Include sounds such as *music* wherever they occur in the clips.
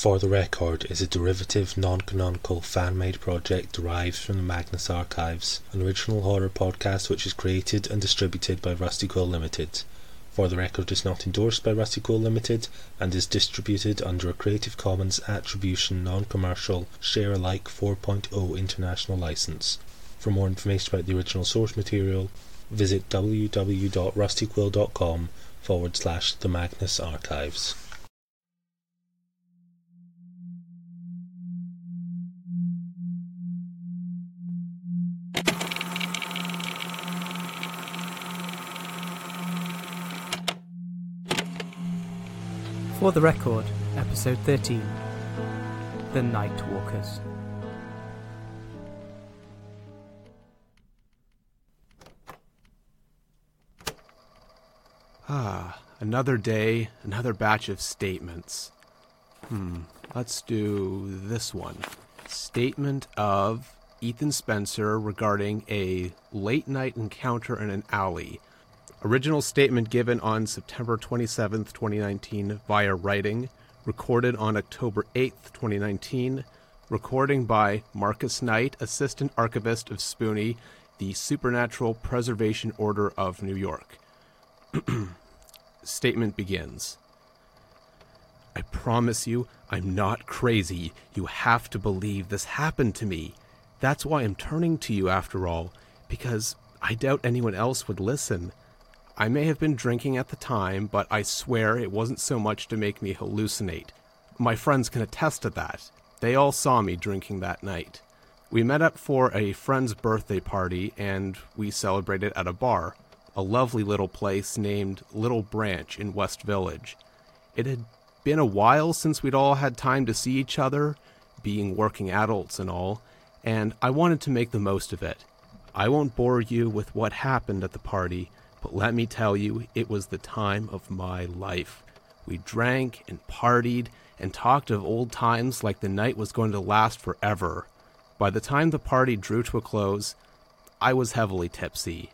For the Record is a derivative, non-canonical, fan-made project derived from the Magnus Archives, an original horror podcast which is created and distributed by Rusty Quill Limited. For the Record is not endorsed by Rusty Quill Limited and is distributed under a Creative Commons Attribution Non-Commercial Share Alike 4.0 International License. For more information about the original source material, visit www.rustyquill.com forward slash the Magnus Archives. For the record, episode 13 The Night Walkers. Ah, another day, another batch of statements. Hmm, let's do this one. Statement of Ethan Spencer regarding a late night encounter in an alley. Original statement given on September 27th, 2019, via writing. Recorded on October 8th, 2019. Recording by Marcus Knight, Assistant Archivist of SPOONY, the Supernatural Preservation Order of New York. *clears throat* Statement begins. I promise you, I'm not crazy. You have to believe this happened to me. That's why I'm turning to you after all, because I doubt anyone else would listen. I may have been drinking at the time, but I swear it wasn't so much to make me hallucinate. My friends can attest to that. They all saw me drinking that night. We met up for a friend's birthday party and we celebrated at a bar, a lovely little place named Little Branch in West Village. It had been a while since we'd all had time to see each other, being working adults and all, and I wanted to make the most of it. I won't bore you with what happened at the party, but let me tell you, it was the time of my life. We drank and partied and talked of old times like the night was going to last forever. By the time the party drew to a close, I was heavily tipsy.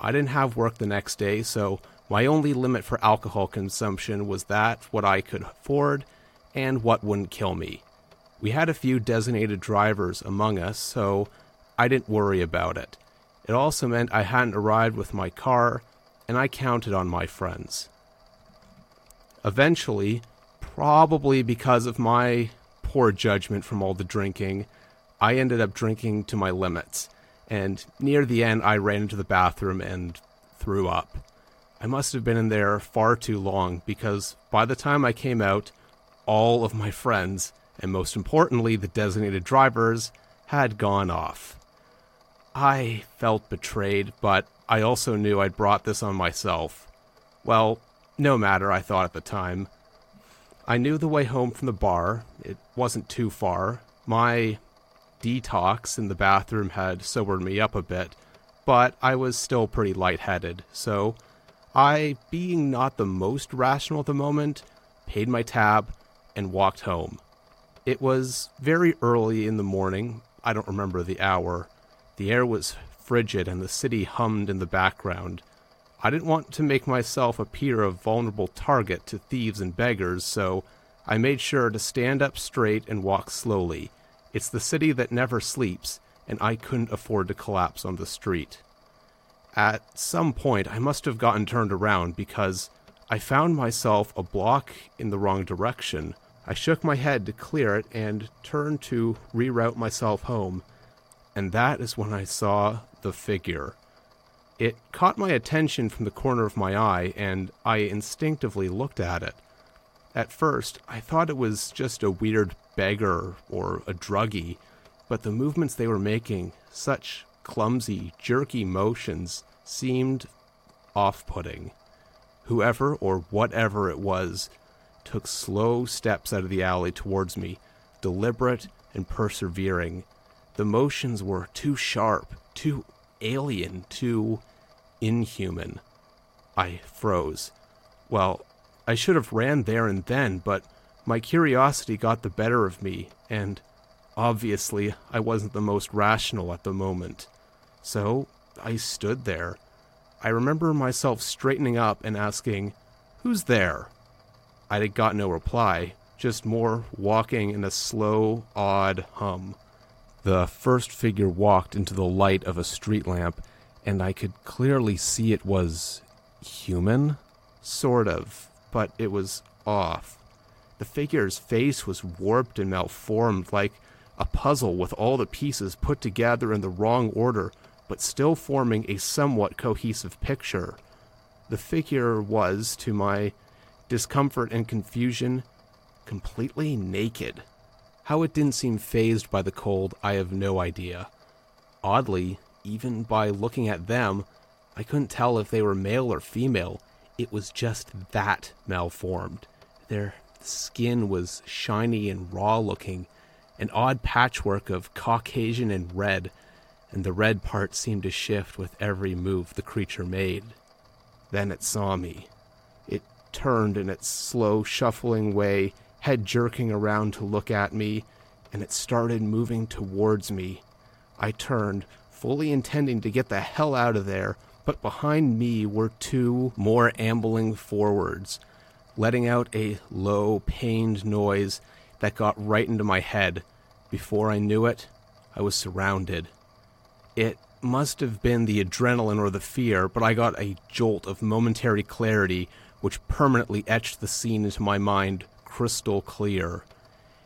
I didn't have work the next day, so my only limit for alcohol consumption was that what I could afford and what wouldn't kill me. We had a few designated drivers among us, so I didn't worry about it. It also meant I hadn't arrived with my car, and I counted on my friends. Eventually, probably because of my poor judgment from all the drinking, I ended up drinking to my limits, and near the end, I ran into the bathroom and threw up. I must have been in there far too long because by the time I came out, all of my friends, and most importantly, the designated drivers, had gone off. I felt betrayed, but I also knew I'd brought this on myself. Well, no matter, I thought at the time. I knew the way home from the bar. It wasn't too far. My detox in the bathroom had sobered me up a bit, but I was still pretty lightheaded, so I, being not the most rational at the moment, paid my tab and walked home. It was very early in the morning. I don't remember the hour. The air was frigid and the city hummed in the background. I didn't want to make myself appear a vulnerable target to thieves and beggars, so I made sure to stand up straight and walk slowly. It's the city that never sleeps, and I couldn't afford to collapse on the street. At some point, I must have gotten turned around because I found myself a block in the wrong direction. I shook my head to clear it and turned to reroute myself home, and that is when I saw the figure. It caught my attention from the corner of my eye, and I instinctively looked at it. At first, I thought it was just a weird beggar or a druggie, but the movements they were making, such clumsy, jerky motions, seemed off putting. Whoever or whatever it was took slow steps out of the alley towards me, deliberate and persevering. The motions were too sharp, too alien, too inhuman. I froze. Well, I should have ran there and then, but my curiosity got the better of me, and obviously I wasn't the most rational at the moment. So I stood there. I remember myself straightening up and asking, Who's there? I got no reply, just more walking in a slow, odd hum. The first figure walked into the light of a street lamp, and I could clearly see it was human? Sort of, but it was off. The figure's face was warped and malformed like a puzzle with all the pieces put together in the wrong order, but still forming a somewhat cohesive picture. The figure was, to my discomfort and confusion, completely naked. How it didn't seem fazed by the cold, I have no idea. Oddly, even by looking at them, I couldn't tell if they were male or female. It was just that malformed. Their skin was shiny and raw looking, an odd patchwork of Caucasian and red, and the red part seemed to shift with every move the creature made. Then it saw me. It turned in its slow, shuffling way head jerking around to look at me, and it started moving towards me. I turned, fully intending to get the hell out of there, but behind me were two more ambling forwards, letting out a low, pained noise that got right into my head. Before I knew it, I was surrounded. It must have been the adrenaline or the fear, but I got a jolt of momentary clarity which permanently etched the scene into my mind crystal clear.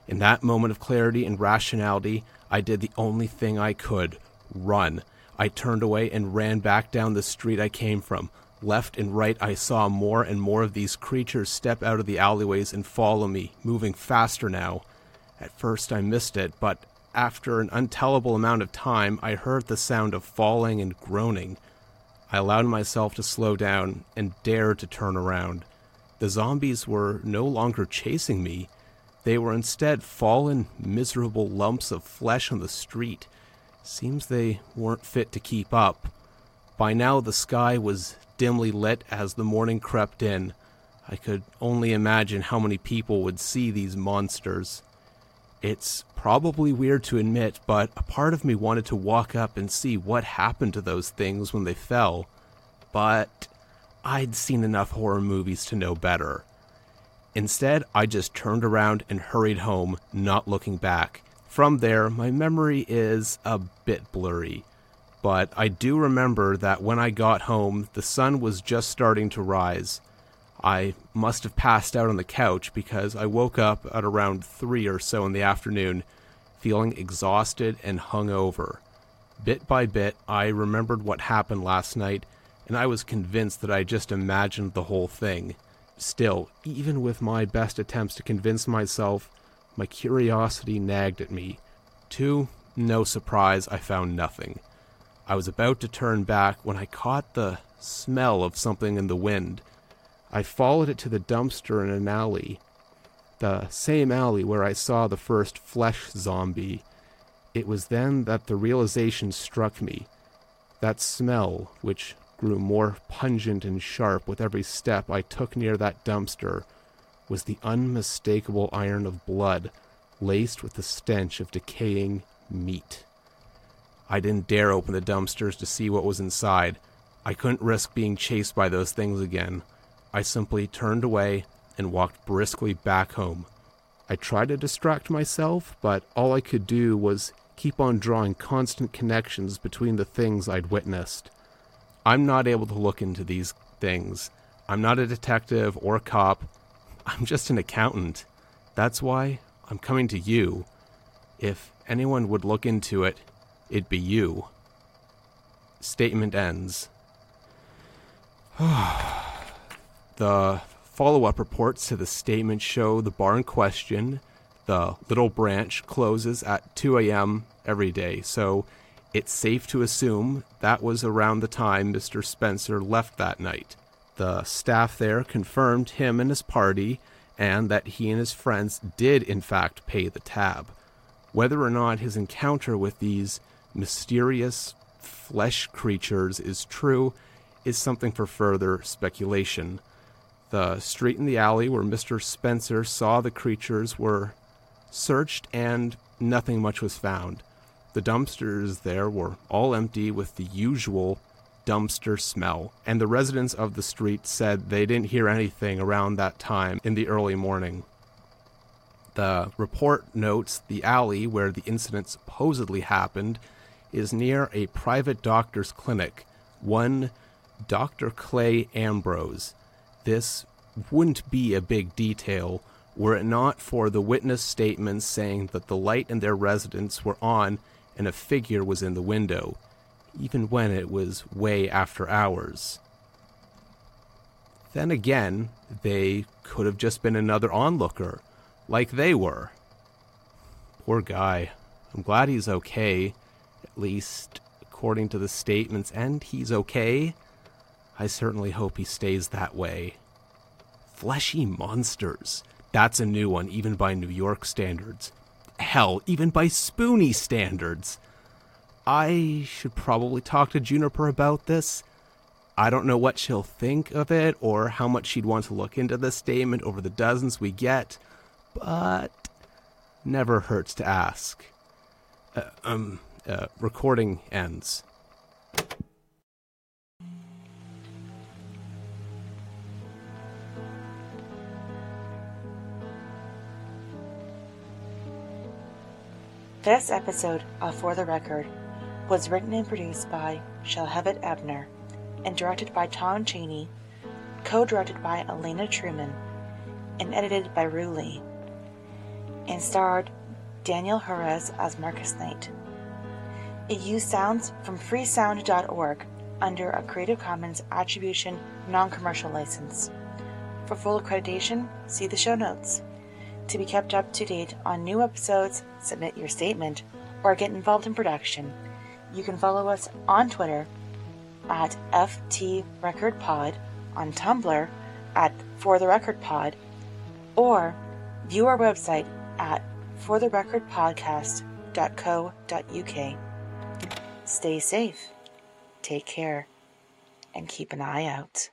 In that moment of clarity and rationality, I did the only thing I could run. I turned away and ran back down the street I came from. Left and right, I saw more and more of these creatures step out of the alleyways and follow me, moving faster now. At first, I missed it, but after an untellable amount of time, I heard the sound of falling and groaning. I allowed myself to slow down and dared to turn around. The zombies were no longer chasing me. They were instead fallen, miserable lumps of flesh on the street. Seems they weren't fit to keep up. By now, the sky was dimly lit as the morning crept in. I could only imagine how many people would see these monsters. It's probably weird to admit, but a part of me wanted to walk up and see what happened to those things when they fell. But I'd seen enough horror movies to know better. Instead, I just turned around and hurried home, not looking back. From there, my memory is a bit blurry, but I do remember that when I got home, the sun was just starting to rise. I must have passed out on the couch because I woke up at around 3 or so in the afternoon, feeling exhausted and hungover. Bit by bit, I remembered what happened last night and I was convinced that I just imagined the whole thing. Still, even with my best attempts to convince myself, my curiosity nagged at me. To no surprise, I found nothing. I was about to turn back when I caught the smell of something in the wind. I followed it to the dumpster in an alley, the same alley where I saw the first flesh zombie. It was then that the realization struck me. That smell, which grew more pungent and sharp with every step I took near that dumpster was the unmistakable iron of blood laced with the stench of decaying meat. I didn't dare open the dumpsters to see what was inside. I couldn't risk being chased by those things again. I simply turned away and walked briskly back home. I tried to distract myself, but all I could do was keep on drawing constant connections between the things I'd witnessed. I'm not able to look into these things. I'm not a detective or a cop. I'm just an accountant. That's why I'm coming to you. If anyone would look into it, it'd be you. Statement ends. *sighs* the follow up reports to the statement show the bar in question, the Little Branch, closes at 2 a.m. every day. So it's safe to assume that was around the time Mr. Spencer left that night. The staff there confirmed him and his party, and that he and his friends did in fact pay the tab. Whether or not his encounter with these mysterious flesh creatures is true is something for further speculation. The street and the alley where Mr. Spencer saw the creatures were searched and nothing much was found. The dumpsters there were all empty with the usual dumpster smell, and the residents of the street said they didn't hear anything around that time in the early morning. The report notes the alley where the incident supposedly happened is near a private doctor's clinic, one Dr. Clay Ambrose. This wouldn't be a big detail were it not for the witness statements saying that the light in their residence were on and a figure was in the window, even when it was way after hours. Then again, they could have just been another onlooker, like they were. Poor guy. I'm glad he's okay, at least according to the statements, and he's okay. I certainly hope he stays that way. Fleshy monsters. That's a new one, even by New York standards. Hell, even by SPOONY standards. I should probably talk to Juniper about this. I don't know what she'll think of it or how much she'd want to look into this statement over the dozens we get, but never hurts to ask. Uh, um, uh, recording ends. This episode of For the Record was written and produced by Shalhevet Ebner and directed by Tom Chaney, co-directed by Elena Truman, and edited by Roux Leigh, and starred Daniel Huras as Marcus Knight. It used sounds from freesound.org under a Creative Commons Attribution Non-Commercial License. For full accreditation, see the show notes. To be kept up to date on new episodes, submit your statement, or get involved in production, you can follow us on Twitter at FT Record Pod, on Tumblr at For the Record Pod, or view our website at fortherecordpodcast.co.uk. Stay safe, take care, and keep an eye out.